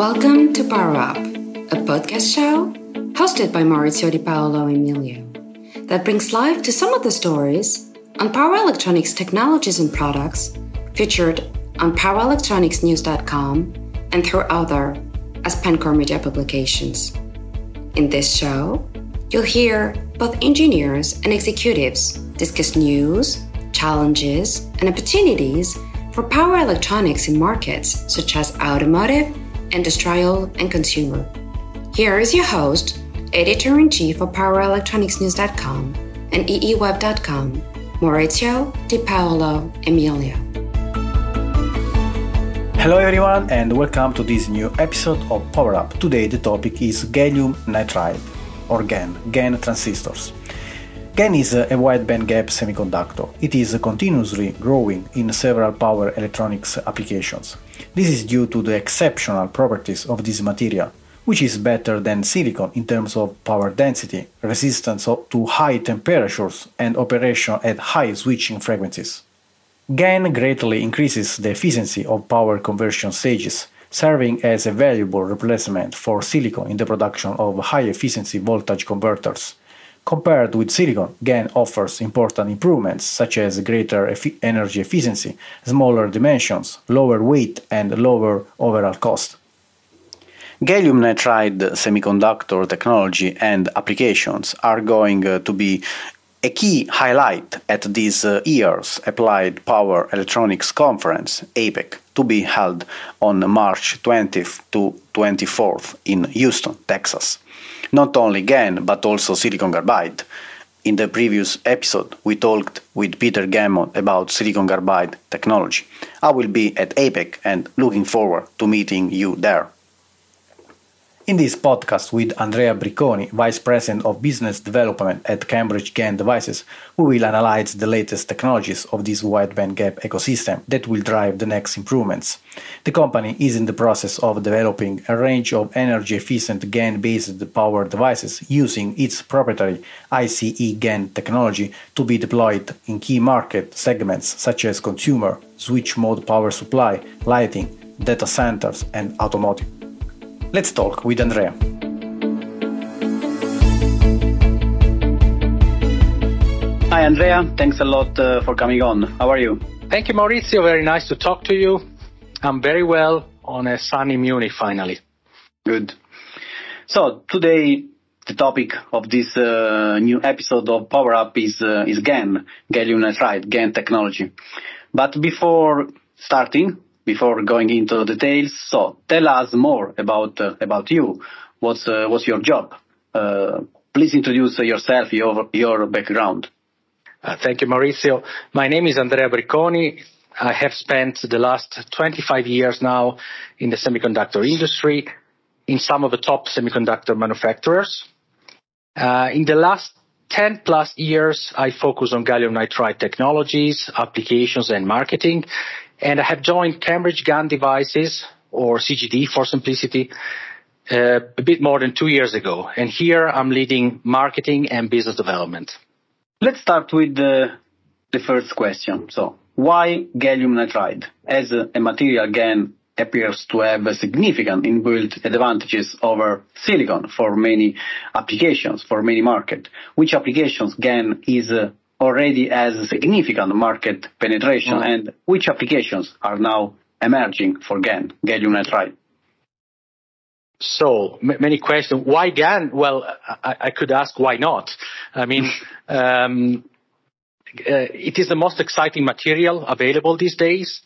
Welcome to Power Up, a podcast show hosted by Maurizio Di Paolo Emilio that brings life to some of the stories on power electronics technologies and products featured on powerelectronicsnews.com and through other AspenCore Media publications. In this show, you'll hear both engineers and executives discuss news, challenges, and opportunities for power electronics in markets such as automotive, industrial, and consumer. Here is your host, editor in chief of PowerElectronicsNews.com and EEWeb.com, Maurizio Di Paolo Emilio. Hello everyone and welcome to this new episode of Power Up. Today the topic is gallium nitride or GaN, GaN transistors. GaN is a wide bandgap semiconductor. It is continuously growing in several power electronics applications. This is due to the exceptional properties of this material, which is better than silicon in terms of power density, resistance to high temperatures, and operation at high switching frequencies. GaN greatly increases the efficiency of power conversion stages, serving as a valuable replacement for silicon in the production of high efficiency voltage converters. Compared with silicon, GaN offers important improvements such as greater efi energy efficiency, smaller dimensions, lower weight, and lower overall cost. Gallium nitride semiconductor technology and applications are going to be a key highlight at this uh, year's Applied Power Electronics Conference, APEC, to be held on March 20th to 24th in Houston, Texas. Not only GaN, but also silicon carbide. In the previous episode, we talked with Peter Gammon about silicon carbide technology. I will be at APEC and looking forward to meeting you there. In this podcast with Andrea Bricconi, Vice President of Business Development at Cambridge GaN Devices, we will analyze the latest technologies of this wideband gap ecosystem that will drive the next improvements. The company is in the process of developing a range of energy efficient GaN based power devices using its proprietary ICeGaN technology to be deployed in key market segments such as consumer, switch mode power supply, lighting, data centers, and automotive. Let's talk with Andrea. Hi, Andrea. Thanks a lot uh, for coming on. How are you? Thank you, Maurizio. Very nice to talk to you. I'm very well on a sunny Munich finally. Good. So today, the topic of this uh, new episode of Power Up is uh, is GaN, gallium nitride, GaN technology. But before starting, before going into details. So tell us more about uh, about you. What's uh, what's your job? Uh, please introduce yourself, your your background. Uh, thank you, Maurizio. My name is Andrea Bricconi. I have spent the last 25 years now in the semiconductor industry in some of the top semiconductor manufacturers. Uh, in the last 10 plus years, I focus on gallium nitride technologies, applications, and marketing. And I have joined Cambridge GaN Devices, or CGD for simplicity, uh, a bit more than two years ago. And here I'm leading marketing and business development. Let's start with the, the first question. So, why gallium nitride? As a, a material GaN appears to have significant inbuilt advantages over silicon for many applications, for many markets. Which applications GaN is uh, already has significant market penetration, mm. and which applications are now emerging for GaN, gallium nitride? So many questions. Why GaN? Well, I, I could ask why not. I mean, um, uh, it is the most exciting material available these days.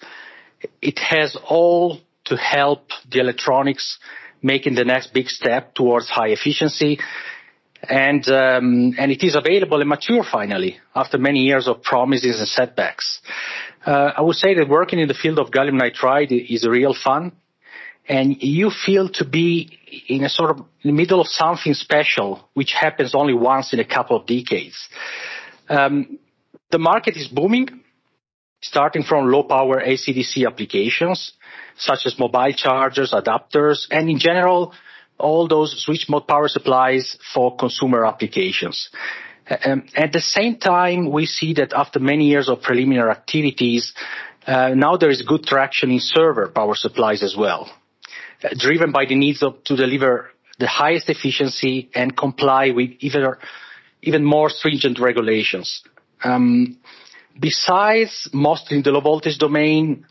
It has all to help the electronics making the next big step towards high efficiency and um, and it is available and mature finally after many years of promises and setbacks. Uh, I would say that working in the field of gallium nitride is real fun, and you feel to be in a sort of middle of something special, which happens only once in a couple of decades. Um, the market is booming, starting from low power AC/DC applications such as mobile chargers, adapters, and in general all those switch mode power supplies for consumer applications. Um, at the same time, we see that after many years of preliminary activities, uh, now there is good traction in server power supplies as well. uh, driven by the needs of, to deliver the highest efficiency and comply with even, even more stringent regulations. Um, besides mostly in the low voltage domain,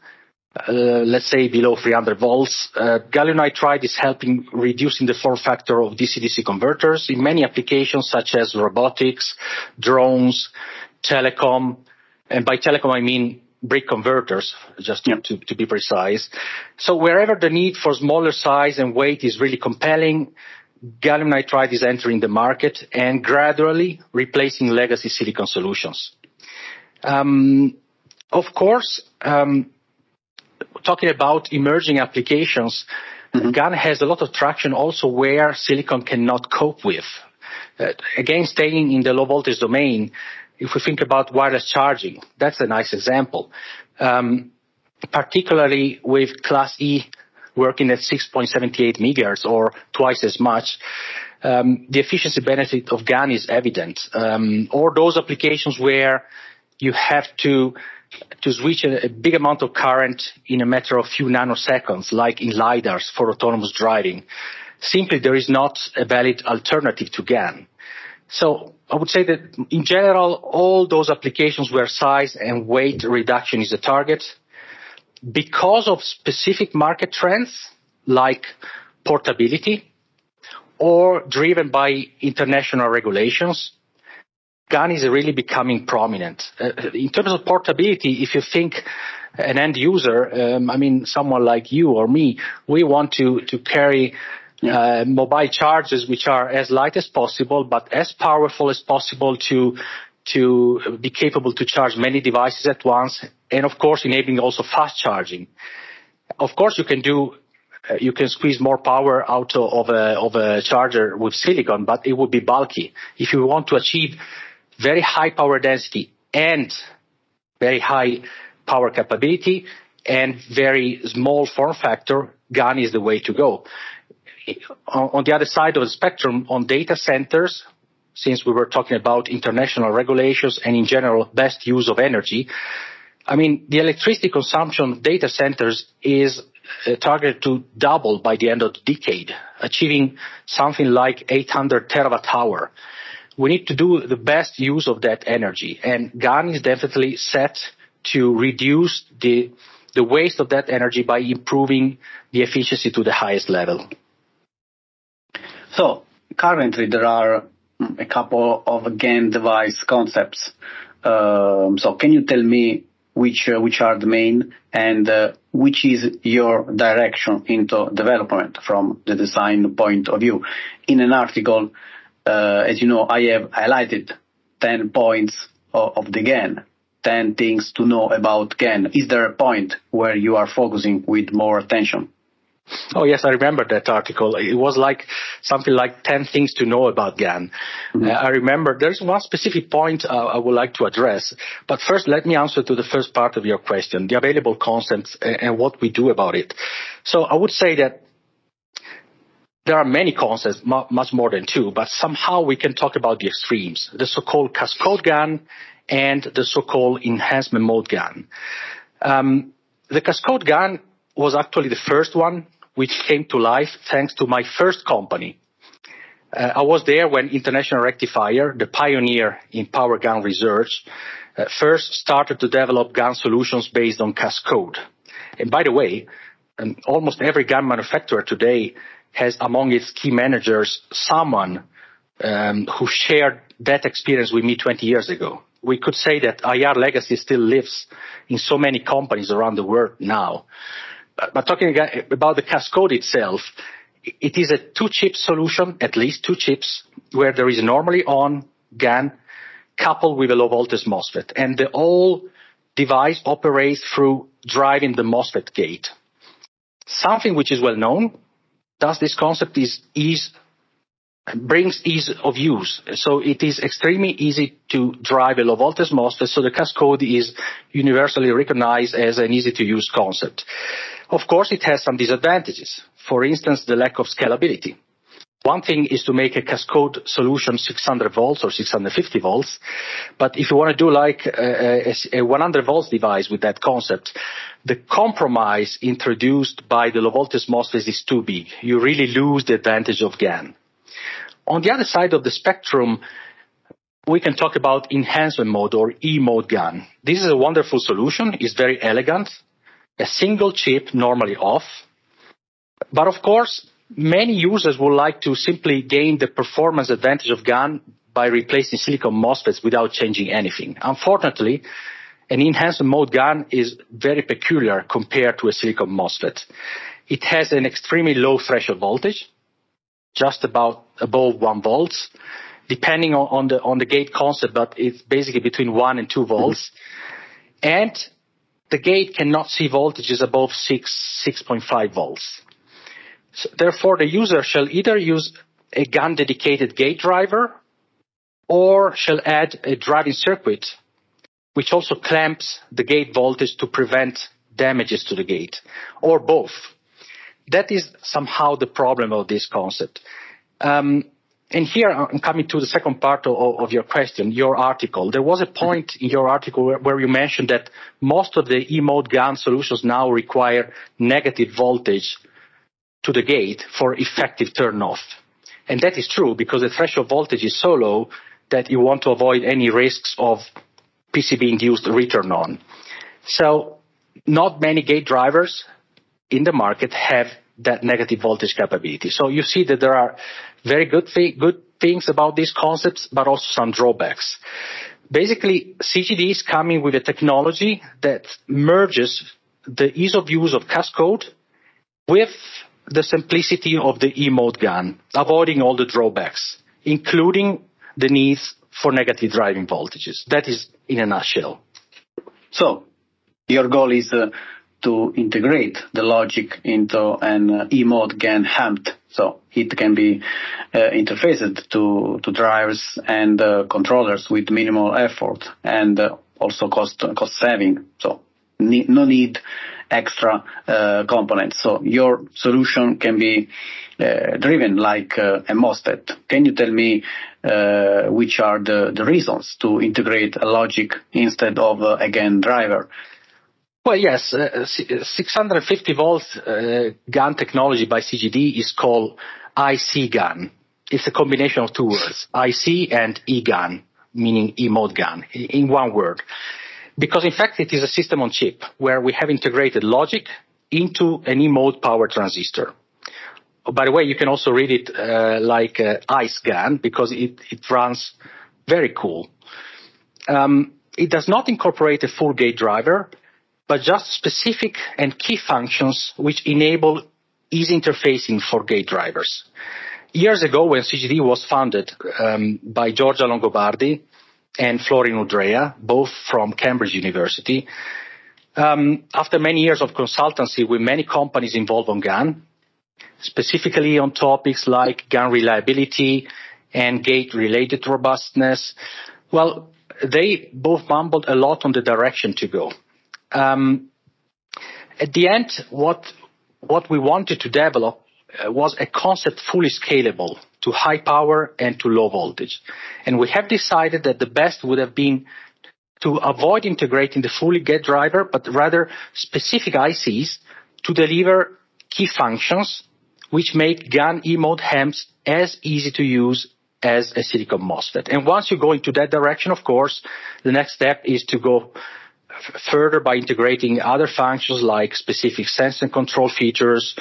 uh, let's say below 300 volts, uh, gallium nitride is helping reducing the form factor of DC-DC converters in many applications such as robotics, drones, telecom, and by telecom I mean brick converters, just to, to, to be precise. So wherever the need for smaller size and weight is really compelling, gallium nitride is entering the market and gradually replacing legacy silicon solutions. Um, of course, um, talking about emerging applications, mm-hmm. GaN has a lot of traction also where silicon cannot cope with. Uh, again, staying in the low voltage domain, if we think about wireless charging, that's a nice example. Um, particularly with Class E working at 6.78 megahertz or twice as much, um, the efficiency benefit of GaN is evident. Um, or those applications where you have to to switch a, a, big amount of current in a matter of few nanoseconds, like in LiDARs for autonomous driving. Simply, there is not a valid alternative to GaN. So I would say that in general, all those applications where size and weight reduction is a target, because of specific market trends like portability or driven by international regulations, GaN is really becoming prominent. Uh, in terms of portability, if you think an end user, um, I mean, someone like you or me, we want to, to carry uh, mobile chargers which are as light as possible, but as powerful as possible to to be capable to charge many devices at once, and of course enabling also fast charging. Of course, you can do uh, you can squeeze more power out of a of a charger with silicon, but it would be bulky. If you want to achieve very high power density and very high power capability and very small form factor, GaN is the way to go on the other side of the spectrum, on data centers, since we were talking about international regulations and in general best use of energy, I mean, the electricity consumption of data centers is uh, targeted to double by the end of the decade, achieving something like 800 terawatt hour. We need to do the best use of that energy, and GaN is definitely set to reduce the the waste of that energy by improving the efficiency to the highest level. So currently there are a couple of GaN device concepts. Um, so can you tell me which uh, which are the main and uh, which is your direction into development from the design point of view? In an article, uh, as you know, I have highlighted 10 points of, of the GaN. 10 things to know about GaN. Is there a point where you are focusing with more attention? Oh yes, I remember that article. It was like something like 10 things to know about GaN. Mm-hmm. Uh, I remember there's one specific point uh, I would like to address. But first, let me answer to the first part of your question, the available concepts and, and what we do about it. So I would say that there are many concepts, much more than two, but somehow we can talk about the extremes, the so-called cascode GaN and the so-called enhancement mode GaN. Um, the cascode GaN was actually the first one which came to life thanks to my first company. Uh, I was there when International Rectifier, the pioneer in power GaN research, uh, first started to develop GaN solutions based on Cascode. And by the way, um, almost every GaN manufacturer today has among its key managers someone um, who shared that experience with me 20 years ago. We could say that IR legacy still lives in so many companies around the world now. But talking about the Cascode itself, it is a two-chip solution, at least two chips, where there is normally on GaN coupled with a low voltage MOSFET. And the whole device operates through driving the MOSFET gate. Something which is well known, thus this concept is ease, brings ease of use. So it is extremely easy to drive a low voltage MOSFET, so the Cascode is universally recognized as an easy to use concept. Of course, it has some disadvantages. For instance, the lack of scalability. One thing is to make a cascode solution 600 volts or 650 volts. But if you want to do like a, a, a 100 volts device with that concept, the compromise introduced by the low voltage MOSFET is too big. You really lose the advantage of GaN. On the other side of the spectrum, we can talk about enhancement mode or E-mode GaN. This is a wonderful solution. It's very elegant. A single chip normally off. But of course, many users would like to simply gain the performance advantage of GaN by replacing silicon MOSFETs without changing anything. Unfortunately, an enhancement mode GaN is very peculiar compared to a silicon MOSFET. It has an extremely low threshold voltage, just about above one volts, depending on, on the on the gate concept, but it's basically between one and two volts. Mm-hmm. And the gate cannot see voltages above six, 6.5 volts. Therefore, the user shall either use a GaN dedicated gate driver or shall add a driving circuit which also clamps the gate voltage to prevent damages to the gate or both. That is somehow the problem of this concept. Um, and here I'm coming to the second part of, of, your question, your article. There was a point in your article where, where you mentioned that most of the E-mode GaN solutions now require negative voltage to the gate for effective turn off. And that is true because the threshold voltage is so low that you want to avoid any risks of PCB induced return on. So not many gate drivers in the market have that negative voltage capability. So you see that there are very good, th- good things about these concepts, but also some drawbacks. Basically, CGD is coming with a technology that merges the ease of use of Cascode with the simplicity of the E-mode GaN, avoiding all the drawbacks, including the needs for negative driving voltages. That is in a nutshell. So, your goal is uh, to integrate the logic into an uh, E-mode GaN HEMT, so it can be uh, interfaced to, to drivers and uh, controllers with minimal effort and uh, also cost cost saving. So, ne- no need extra uh, components. So your solution can be uh, driven like uh, a MOSFET. Can you tell me uh, which are the, the reasons to integrate a logic instead of uh, a GaN driver? Well, yes, uh, 650 volt GaN technology by CGD is called ICeGaN. It's a combination of two words, IC and E-GaN, meaning E-mode GaN, in one word. Because in fact, it is a system on chip where we have integrated logic into an E-mode power transistor. Oh, by the way, you can also read it uh, like uh, IceGAN because it, it runs very cool. Um, it does not incorporate a full gate driver, but just specific and key functions which enable easy interfacing for gate drivers. Years ago, when CGD was founded um, by Giorgia Longobardi, and Florin Udrea, both from Cambridge University. Um, after many years of consultancy with many companies involved on GaN, specifically on topics like GaN reliability and gate-related robustness, well, they both mumbled a lot on the direction to go. Um, at the end, what what we wanted to develop uh, was a concept fully scalable to high power and to low voltage. And we have decided that the best would have been to avoid integrating the fully gate driver, but rather specific ICs to deliver key functions which make GaN E-mode HEMTs as easy to use as a silicon MOSFET. And once you go into that direction, of course, the next step is to go further by integrating other functions like specific sense and control features,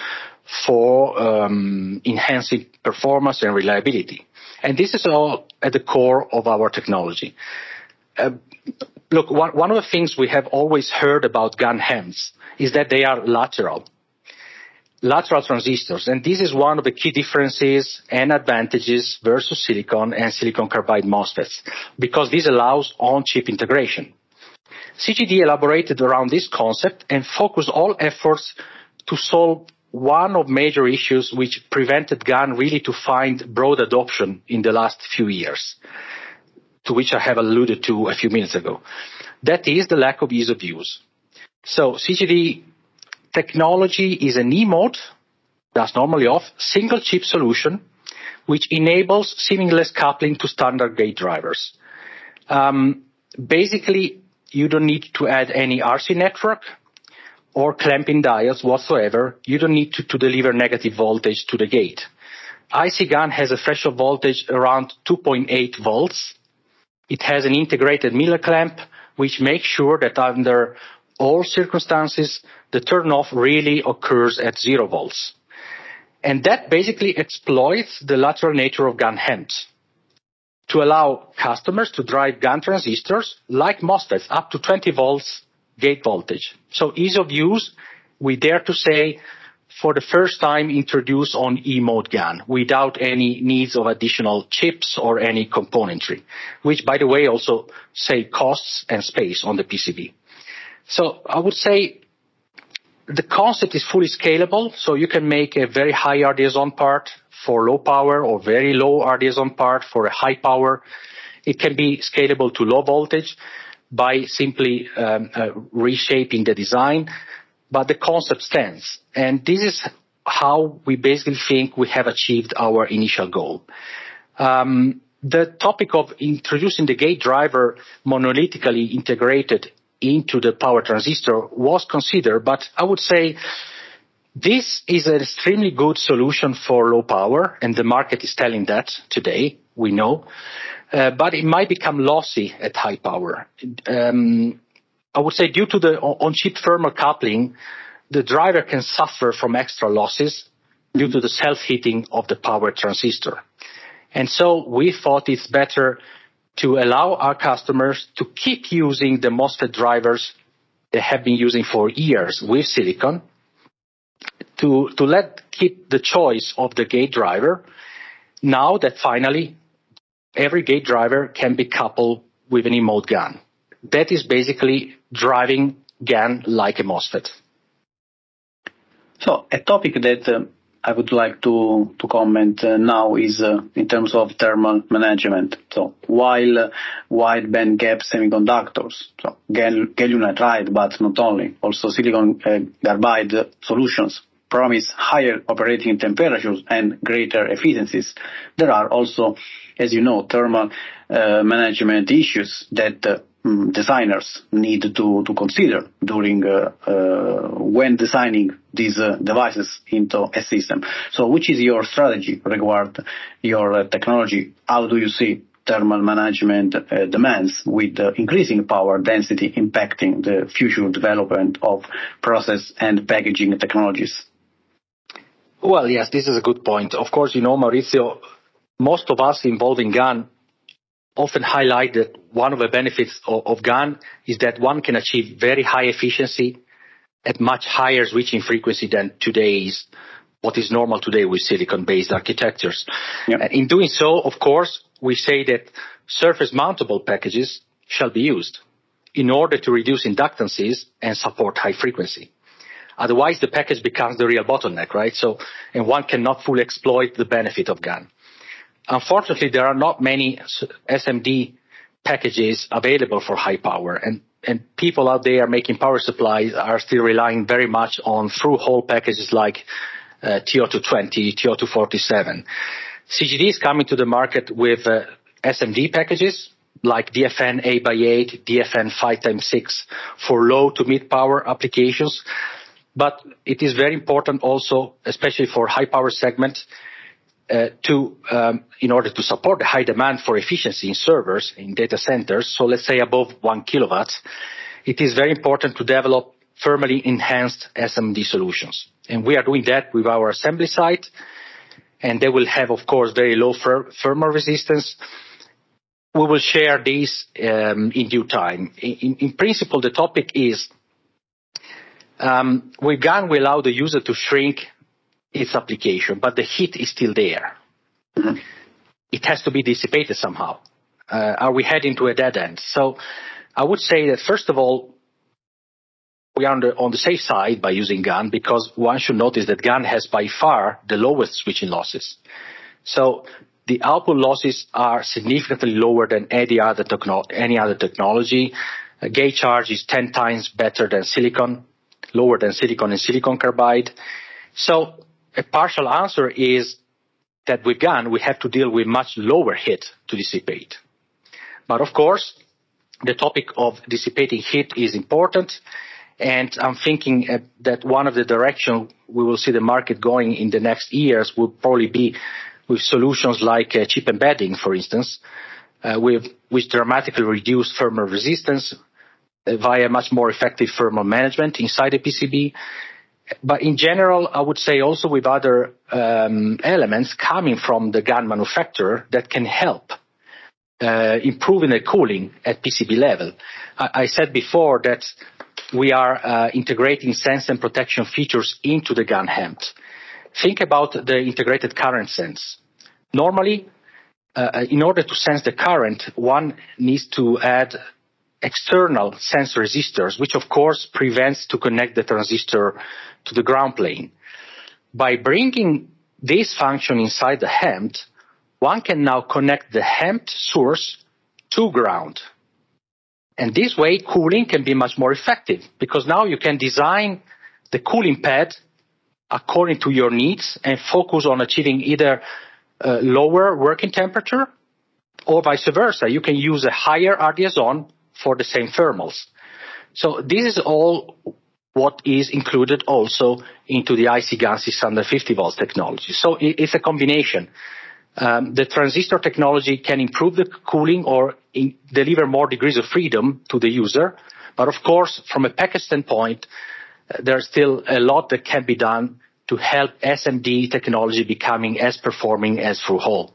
for um, enhancing performance and reliability. And this is all at the core of our technology. Uh, look, one, one of the things we have always heard about GaN HEMTs is that they are lateral. Lateral transistors, and this is one of the key differences and advantages versus silicon and silicon carbide MOSFETs, because this allows on-chip integration. CGD elaborated around this concept and focused all efforts to solve one of major issues which prevented GaN really to find broad adoption in the last few years, to which I have alluded to a few minutes ago. That is the lack of ease of use. So CGD technology is an E-mode, that's normally off, single chip solution, which enables seamless coupling to standard gate drivers. Um, basically, you don't need to add any RC network or clamping diodes whatsoever. You don't need to, to deliver negative voltage to the gate. ICeGaN has a threshold voltage around 2.8 volts. It has an integrated Miller clamp, which makes sure that under all circumstances, the turn off really occurs at zero volts. And that basically exploits the lateral nature of GaN HEMTs to allow customers to drive GaN transistors like MOSFETs up to 20 volts gate voltage. So ease of use, we dare to say for the first time introduced on E-mode GaN without any needs of additional chips or any componentry, which by the way also save costs and space on the PCB. So I would say the concept is fully scalable, so you can make a very high RDS(on) part for low power or very low RDS(on) part for a high power. It can be scalable to low voltage by simply um, uh, reshaping the design, but the concept stands. And this is how we basically think we have achieved our initial goal. Um, the topic of introducing the gate driver monolithically integrated into the power transistor was considered, but I would say this is an extremely good solution for low power, and the market is telling that today, we know. Uh, but it might become lossy at high power. Um, I would say due to the on-chip thermal coupling, the driver can suffer from extra losses due to the self-heating of the power transistor. And so we thought it's better to allow our customers to keep using the MOSFET drivers they have been using for years with silicon, to, to let keep the choice of the gate driver now that finally every gate driver can be coupled with an E-mode GaN. That is basically driving GaN like a MOSFET. So a topic that uh, I would like to, to comment uh, now is uh, in terms of thermal management. So while uh, wide band gap semiconductors, so gallium nitride, but not only, also silicon uh, carbide solutions promise higher operating temperatures and greater efficiencies, there are also, as you know, thermal uh, management issues that uh, mm, designers need to, to consider during uh, uh when designing these uh, devices into a system. So which is your strategy regarding your uh, technology? How do you see thermal management uh, demands with uh, increasing power density impacting the future development of process and packaging technologies? Well, yes, this is a good point. Of course, you know, Maurizio, most of us involved in GaN often highlight that one of the benefits of, of GaN is that one can achieve very high efficiency at much higher switching frequency than today's what is normal today with silicon-based architectures. Yep. In doing so, of course, we say that surface mountable packages shall be used in order to reduce inductances and support high frequency. Otherwise, the package becomes the real bottleneck, right? So, and one cannot fully exploit the benefit of GaN. Unfortunately, there are not many SMD packages available for high power, and and people out there making power supplies are still relying very much on through-hole packages like uh, TO220, TO247. CGD is coming to the market with uh, SMD packages like DFN 8x8, DFN 5x6 for low to mid power applications but it is very important also, especially for high power segments, uh, to um, in order to support the high demand for efficiency in servers in data centers. So let's say above one kilowatt, it is very important to develop thermally enhanced SMD solutions, and we are doing that with our assembly site. And they will have, of course, very low thermal resistance. We will share these um, in due time. In principle, the topic is um, with GaN, we allow the user to shrink its application, but the heat is still there. Mm-hmm. It has to be dissipated somehow. Uh, are we heading to a dead end? So I would say that first of all, we are on the, on the safe side by using GaN because one should notice that GaN has by far the lowest switching losses. So the output losses are significantly lower than any other, techno- any other technology. A gate charge is 10 times better than silicon lower than silicon and silicon carbide. So a partial answer is that with GaN, we have to deal with much lower heat to dissipate. But of course, the topic of dissipating heat is important. And I'm thinking that one of the directions we will see the market going in the next years will probably be with solutions like uh, chip embedding, for instance, uh, with, which dramatically reduce thermal resistance uh, via much more effective thermal management inside the PCB. But in general, I would say also with other um, elements coming from the GaN manufacturer that can help uh, improving the cooling at PCB level. I, I said before that we are uh, integrating sense and protection features into the GaN HEMT. Think about the integrated current sense. Normally, uh, in order to sense the current, one needs to add external sense resistors, which of course prevents to connect the transistor to the ground plane. By bringing this function inside the HEMT, one can now connect the HEMT source to ground. And this way, cooling can be much more effective because now you can design the cooling pad according to your needs and focus on achieving either a lower working temperature or vice versa. You can use a higher RDS(on) for the same thermals. So this is all what is included also into the ICeGaN 650 volts technology. So it's a combination. Um, the transistor technology can improve the cooling or in, deliver more degrees of freedom to the user. But of course, from a package standpoint, uh, there's still a lot that can be done to help SMD technology becoming as performing as through-hole.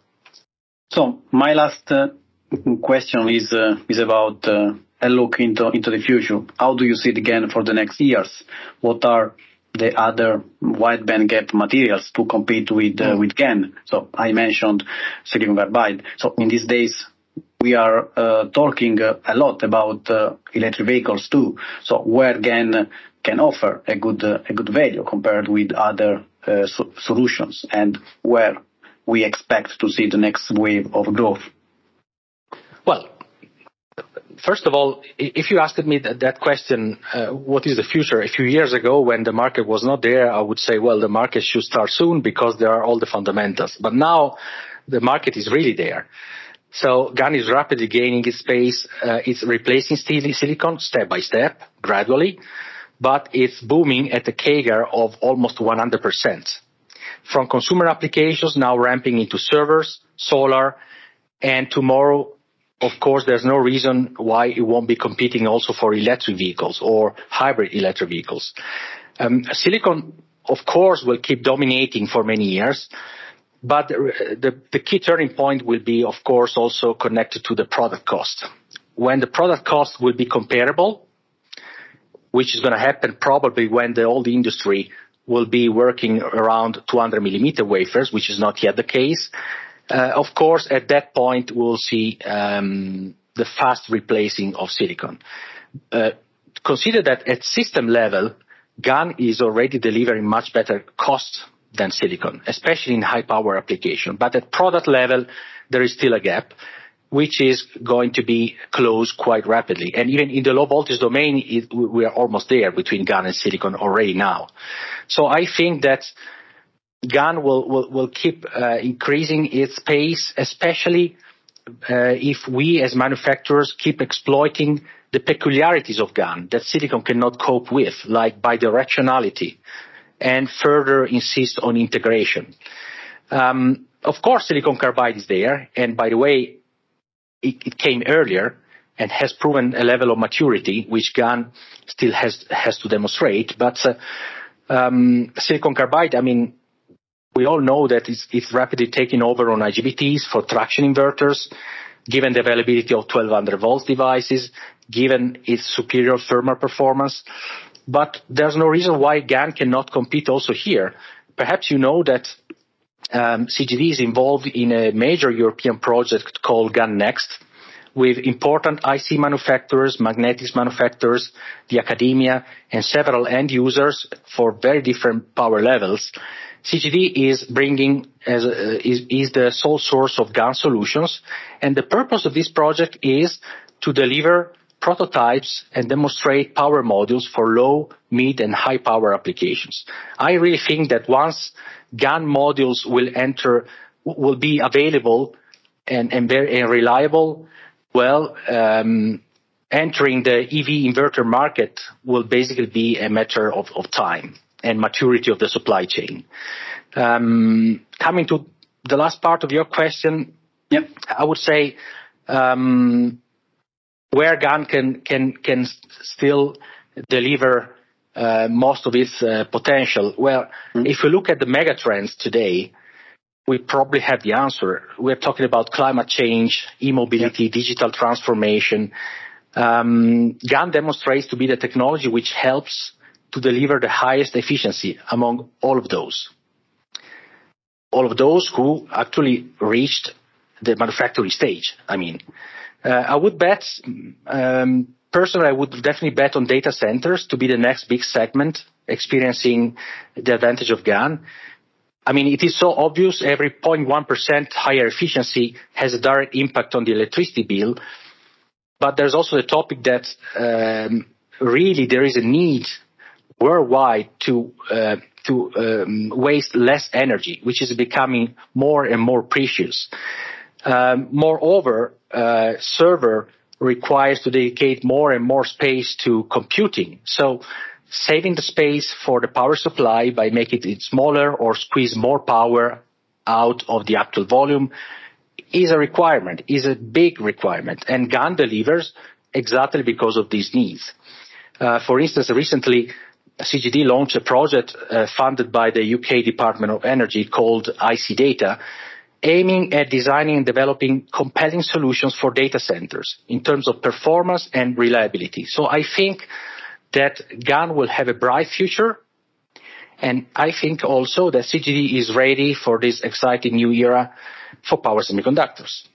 So my last uh, question is uh, is about uh, a look into into the future. How do you see it again for the next years? What are the other wide band gap materials to compete with uh, mm. with GaN. So I mentioned silicon carbide. So in these days we are uh, talking uh, a lot about uh, electric vehicles too. So where GaN can offer a good a good value compared with other uh, so solutions, and where we expect to see the next wave of growth. Well, first of all, if you asked me that, that question, uh, what is the future? A few years ago, when the market was not there, I would say, well, the market should start soon because there are all the fundamentals. But now the market is really there. So GaN is rapidly gaining its space. Uh, it's replacing steel silicon step by step, gradually, but it's booming at a CAGR of almost 100%. From consumer applications now ramping into servers, solar, and tomorrow of course, there's no reason why it won't be competing also for electric vehicles or hybrid electric vehicles. Um, silicon, of course, will keep dominating for many years, but the, the key turning point will be, of course, also connected to the product cost. When the product cost will be comparable, which is going to happen probably when the old industry will be working around 200 millimeter wafers, which is not yet the case, uh, of course, at that point, we'll see um, the fast replacing of silicon. Uh, consider that at system level, GaN is already delivering much better cost than silicon, especially in high power application. But at product level, there is still a gap, which is going to be closed quite rapidly. And even in the low voltage domain, it, we are almost there between GaN and silicon already now. So I think that GaN will, will, will keep uh, increasing its pace, especially uh, if we as manufacturers keep exploiting the peculiarities of GaN that silicon cannot cope with, like bidirectionality, and further insist on integration. Um, of course, silicon carbide is there, and by the way, it, it came earlier and has proven a level of maturity which GaN still has has to demonstrate. But uh, um, silicon carbide, I mean, we all know that it's, it's rapidly taking over on IGBTs for traction inverters, given the availability of 1200 volts devices, given its superior thermal performance. But there's no reason why GaN cannot compete also here. Perhaps you know that um, CGD is involved in a major European project called GaNext, with important IC manufacturers, magnetics manufacturers, the academia, and several end users for very different power levels. CGD is bringing as a, is, is the sole source of GaN solutions, and the purpose of this project is to deliver prototypes and demonstrate power modules for low, mid, and high power applications. I really think that once GaN modules will enter will be available and, and very and reliable, well, um, entering the EV inverter market will basically be a matter of, of time and maturity of the supply chain. Um, coming to the last part of your question, yep. I would say um, where GaN can can can still deliver uh, most of its uh, potential. Well, mm-hmm. if we look at the megatrends today, we probably have the answer. We're talking about climate change, e-mobility, digital transformation. Um, GaN demonstrates to be the technology which helps to deliver the highest efficiency among all of those. All of those who actually reached the manufacturing stage. I mean, uh, I would bet, um, personally, I would definitely bet on data centers to be the next big segment experiencing the advantage of GaN. I mean, it is so obvious every 0.1% higher efficiency has a direct impact on the electricity bill. But there's also the topic that um, really there is a need worldwide to uh, to um, waste less energy, which is becoming more and more precious. Um, moreover, uh, server requires to dedicate more and more space to computing. So saving the space for the power supply by making it smaller or squeeze more power out of the actual volume is a requirement, is a big requirement. And GaN delivers exactly because of these needs. Uh, for instance, recently, CGD launched a project uh, funded by the UK Department of Energy called ICeData, aiming at designing and developing compelling solutions for data centers in terms of performance and reliability. So I think that GaN will have a bright future. And I think also that CGD is ready for this exciting new era for power semiconductors.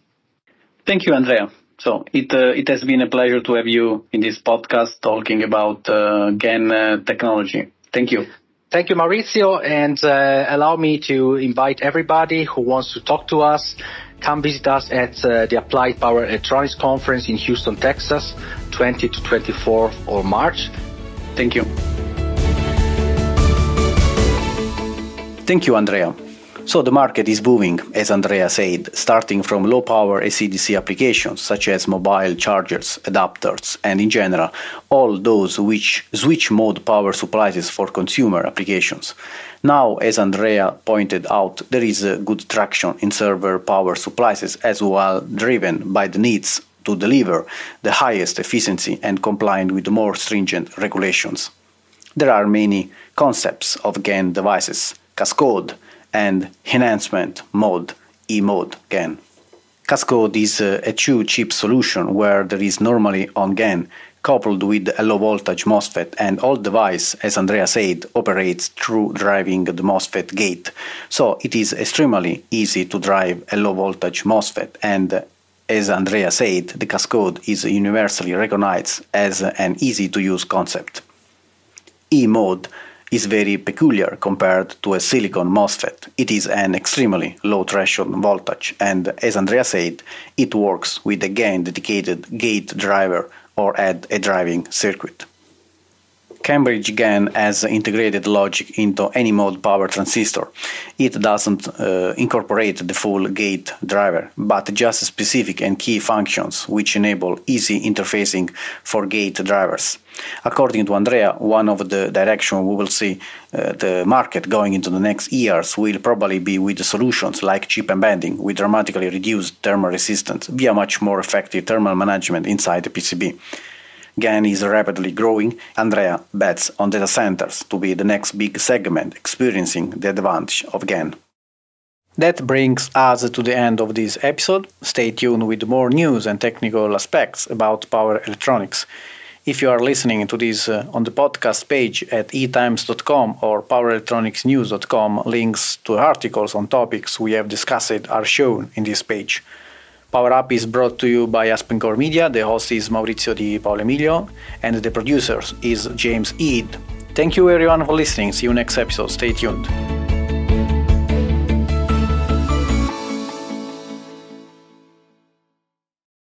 Thank you, Andrea. So it uh, it has been a pleasure to have you in this podcast talking about uh, GaN uh, technology. Thank you. Thank you, Maurizio, and uh, allow me to invite everybody who wants to talk to us. Come visit us at uh, the Applied Power Electronics Conference in Houston, Texas, 20 to 24th of March. Thank you. Thank you, Andrea. So the market is booming, as Andrea said, starting from low power AC/DC applications such as mobile chargers, adapters, and in general, all those which switch mode power supplies for consumer applications. Now, as Andrea pointed out, there is a good traction in server power supplies as well, driven by the needs to deliver the highest efficiency and complying with more stringent regulations. There are many concepts of GaN devices, cascode, and enhancement mode, E mode GaN. Cascode is uh, a two-chip solution where there is normally on GaN coupled with a low voltage MOSFET and all device, as Andrea said, operates through driving the MOSFET gate. So it is extremely easy to drive a low voltage MOSFET and uh, as Andrea said, the Cascode is universally recognized as an easy to use concept. E mode is very peculiar compared to a silicon MOSFET. It is an extremely low threshold voltage, and as Andrea said, it works with a GaN dedicated gate driver or add a driving circuit. Cambridge GaN has integrated logic into E-mode power transistor. It doesn't uh, incorporate the full gate driver, but just specific and key functions which enable easy interfacing for gate drivers. According to Andrea, one of the direction we will see uh, the market going into the next years will probably be with solutions like chip embedding with dramatically reduced thermal resistance via much more effective thermal management inside the PCB. GaN is rapidly growing. Andrea bets on data centers to be the next big segment experiencing the advantage of GaN. That brings us to the end of this episode. Stay tuned with more news and technical aspects about power electronics. If you are listening to this uh, on the podcast page at eetimes.com or powerelectronicsnews.com, links to articles on topics we have discussed are shown in this page. Power Up is brought to you by AspenCore Media. The host is Maurizio Di Paolo Emilio, and the producer is James Ead. Thank you everyone for listening. See you next episode. Stay tuned.